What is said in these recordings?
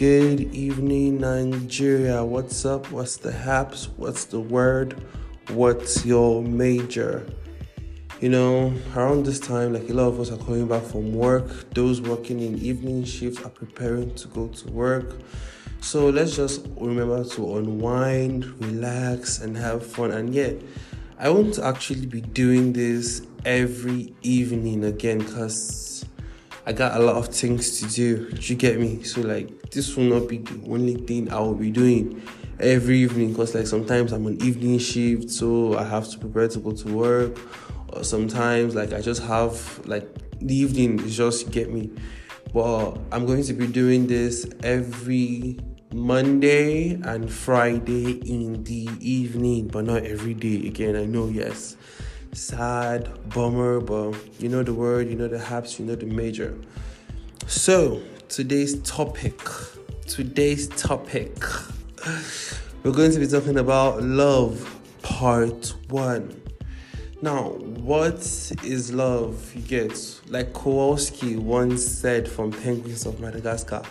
Good evening, Nigeria. What's up? What's the haps? What's the word? What's your major? You know, around this time, like a lot of us are coming back from work. Those working in evening shifts are preparing to go to work. So let's just remember to unwind, relax, and have fun. And yet, I won't actually be doing this every evening again because I got a lot of things to do. Do you get me? So like this will not be the only thing I will be doing every evening because like sometimes I'm on evening shift, so I have to prepare to go to work. Or sometimes like I just have like the evening is just get me. But I'm going to be doing this every Monday and Friday in the evening, but not every day. Again, I know, yes sad, bummer, but you know the word, you know the haps, you know the major. So, today's topic, today's topic, we're going to be talking about love part one. Now, what is love? You get, like Kowalski once said from Penguins of Madagascar,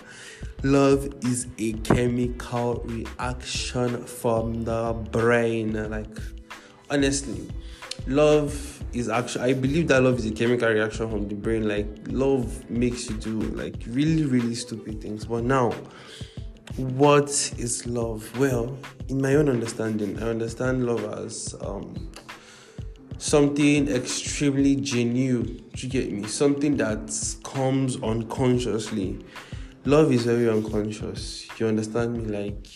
love is a chemical reaction from the brain. Like, honestly, love is actually i believe that love is a chemical reaction from the brain. Like love makes you do like really really stupid things. But now what is love? Well in my own understanding i understand love as um, something extremely genuine. You get me? Something that comes unconsciously. Love is very unconscious. You understand me? Like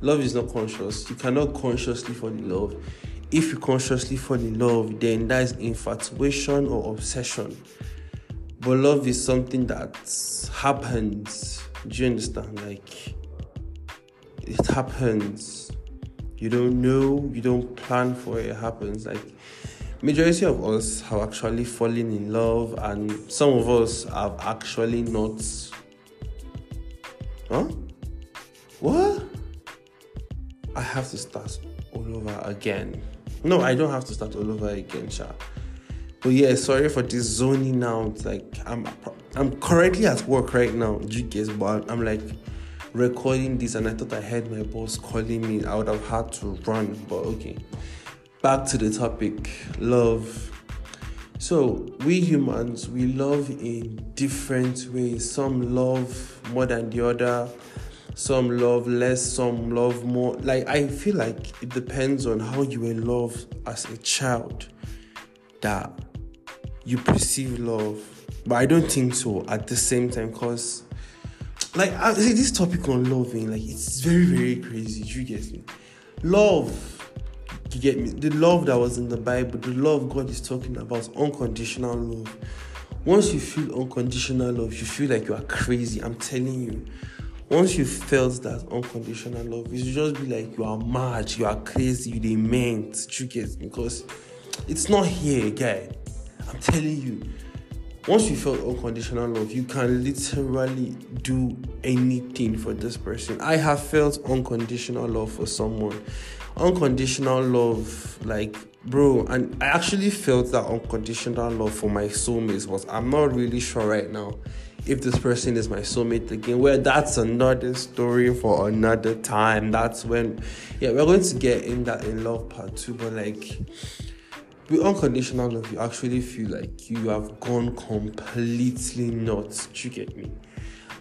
love is not conscious. You cannot consciously fall in love if you consciously fall in love, then that is infatuation or obsession. But love is something that happens. Do you understand? Like, it happens. You don't know, you don't plan for it, it happens. Like, majority of us have actually fallen in love, and some of us have actually not. Huh? What? I have to start all over again. No, I don't have to start all over again, Sha. But yeah, sorry for this zoning out. Like I'm I'm currently at work right now, you guess, but I'm like recording this and I thought I heard my boss calling me. I would have had to run, but okay. Back to the topic, love. So we humans we love in different ways. Some love more than the other some love less, some love more. Like, I feel like it depends on how you were loved as a child that you perceive love. But I don't think so at the same time because, like, I, see, this topic on loving, like, it's very, very crazy. You get me? Love you get me? The love that was in the Bible, the love God is talking about, unconditional love. Once you feel unconditional love, you feel like you are crazy. I'm telling you once you felt that unconditional love, it just be like you are mad, you are crazy, you meant, you get because it's not here, guy. I'm telling you. Once you felt unconditional love, you can literally do anything for this person. I have felt unconditional love for someone. Unconditional love, like bro, and I actually felt that unconditional love for my soulmates was I'm not really sure right now if this person is my soulmate again. Well, that's another story for another time. That's when, yeah, we're going to get in that in love part two. But like, with unconditional love, you actually feel like you have gone completely nuts. Do you get me?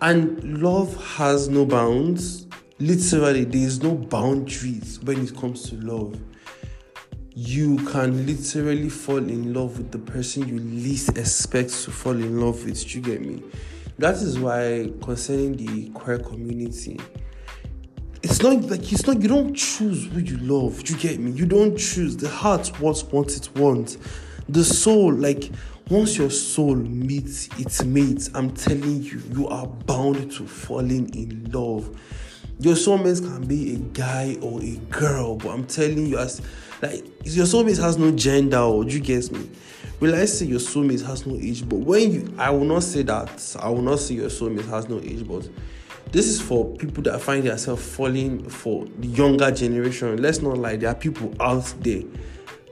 And love has no bounds. Literally, there is no boundaries when it comes to love you can literally fall in love with the person you least expect to fall in love with. Do you get me? That is why concerning the queer community, it's not like it's not you don't choose who you love. Do you get me? You don't choose. The heart wants what it wants. The soul, like once your soul meets its mate, I'm telling you, you are bound to falling in love. Your soulmate can be a guy or a girl, but I'm telling you, as like your soulmate has no gender, or do you get me? Will I say your soulmate has no age? But when you, I will not say that. I will not say your soulmate has no age, but this is for people that find themselves falling for the younger generation. Let's not lie, there are people out there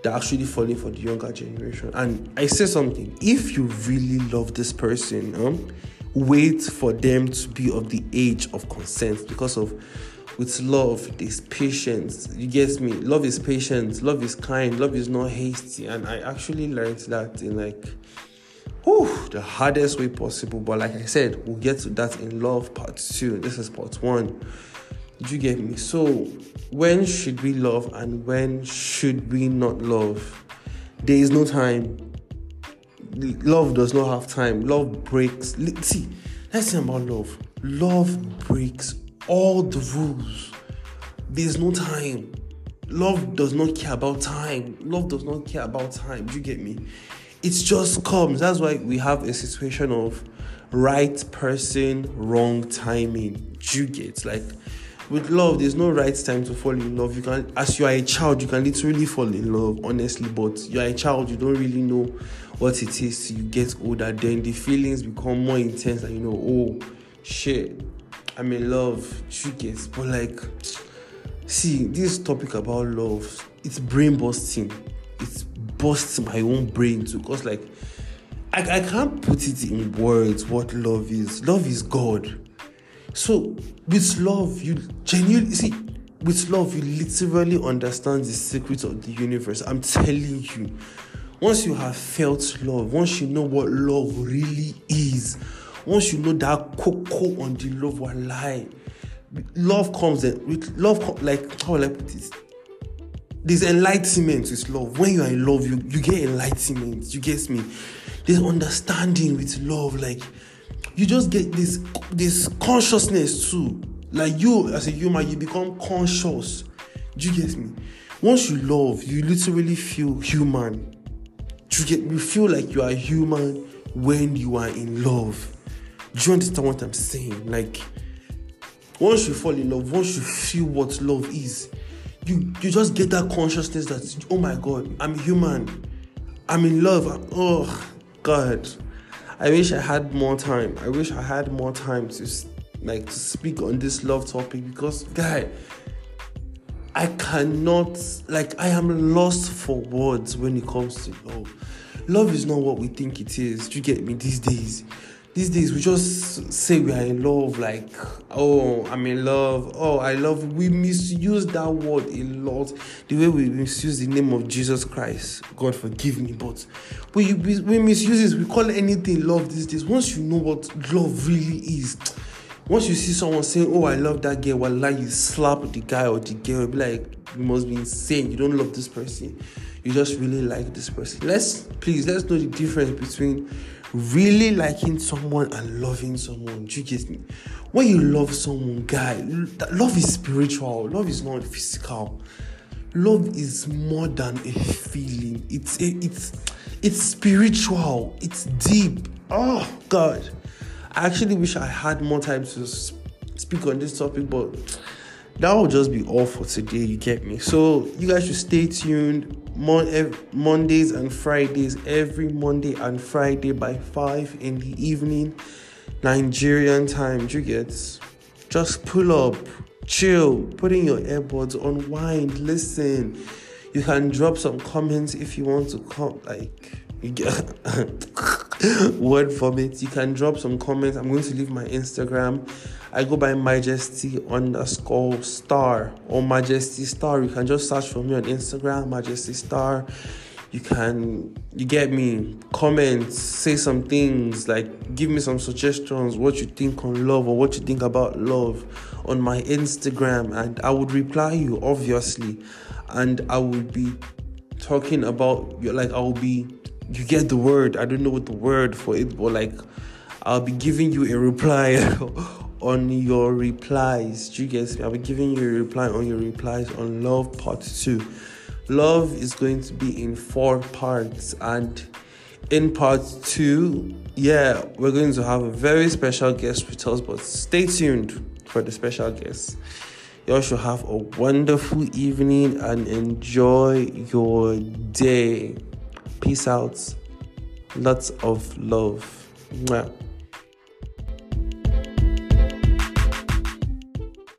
that are actually falling for the younger generation. And I say something: if you really love this person, um, wait for them to be of the age of consent because of with love there's patience. You get me? Love is patient. Love is kind. Love is not hasty. And i actually learned that in like whew, the hardest way possible. But like i said we'll get to that in love part two. This is part one. Did you get me? So when should we love and when should we not love? There is no time love does not have time love breaks see let's say about love love breaks all the rules. There's no time. Love does not care about time. Love does not care about time. Do you get me? It just comes. That's why we have a situation of right person, wrong timing. Do you get like with love, there's no right time to fall in love. You can, as you are a child, you can literally fall in love, honestly. But you are a child, you don't really know what it is you get older. Then the feelings become more intense, and you know, oh shit, I'm in love, you get, but like, see, this topic about love, it's brain busting. It busts my own brain too, cause like, I, I can't put it in words what love is. Love is God. So with love, you genuinely see. With love, you literally understand the secrets of the universe. I'm telling you. Once you have felt love, once you know what love really is, once you know that cocoa on the love lie love comes in with love like how will i put this? There's enlightenment with love. When you are in love you, you get enlightenment. You get me? There's understanding with love like you just get this this consciousness too. Like you as a human you become conscious. Do you get me? Once you love you literally feel human you get you feel like you are human when you are in love do you understand what I'm saying? Like, once you fall in love, once you feel what love is, you you just get that consciousness that oh my god, I'm human, I'm in love. I'm, oh God, I wish I had more time. I wish I had more time to like to speak on this love topic because guy. I cannot, like, I am lost for words when it comes to love. Love is not what we think it is. Do you get me these days? these days we just say we are in love like oh i'm in love oh i love we misuse that word a lot the way we misuse the name of jesus christ god forgive me but we, we, we misuse it we call anything love these days once you know what love really is once you see someone saying oh i love that girl like you slap the guy or the girl be like you must be insane you don't love this person you just really like this person let's please let's know the difference between really liking someone and loving someone. Do you get me? When you love someone, guy, love is spiritual. Love is not physical. Love is more than a feeling. It's a, it's it's spiritual. It's deep. Oh God, I actually wish I had more time to speak on this topic, but that will just be all for today. You get me? So you guys should stay tuned. Mon- Mondays and Fridays, every Monday and Friday by five in the evening, Nigerian time. You get? Just pull up, chill, put in your earbuds, unwind, listen. You can drop some comments if you want to come. Like you get word vomit. You can drop some comments. I'm going to leave my Instagram I go by Majesty underscore star or Majesty star. You can just search for me on Instagram, Majesty star. You can you get me comment, say some things like give me some suggestions, what you think on love or what you think about love on my Instagram, and I would reply you obviously, and I would be talking about you, like I will be you get the word. I don't know what the word for it, but like I'll be giving you a reply on your replies. Do you guys? I'll be giving you a reply on your replies on love part two. Love is going to be in four parts, and in part two, yeah, we're going to have a very special guest with us. But stay tuned for the special guest. You all should have a wonderful evening and enjoy your day. Peace out. Lots of love. Mwah.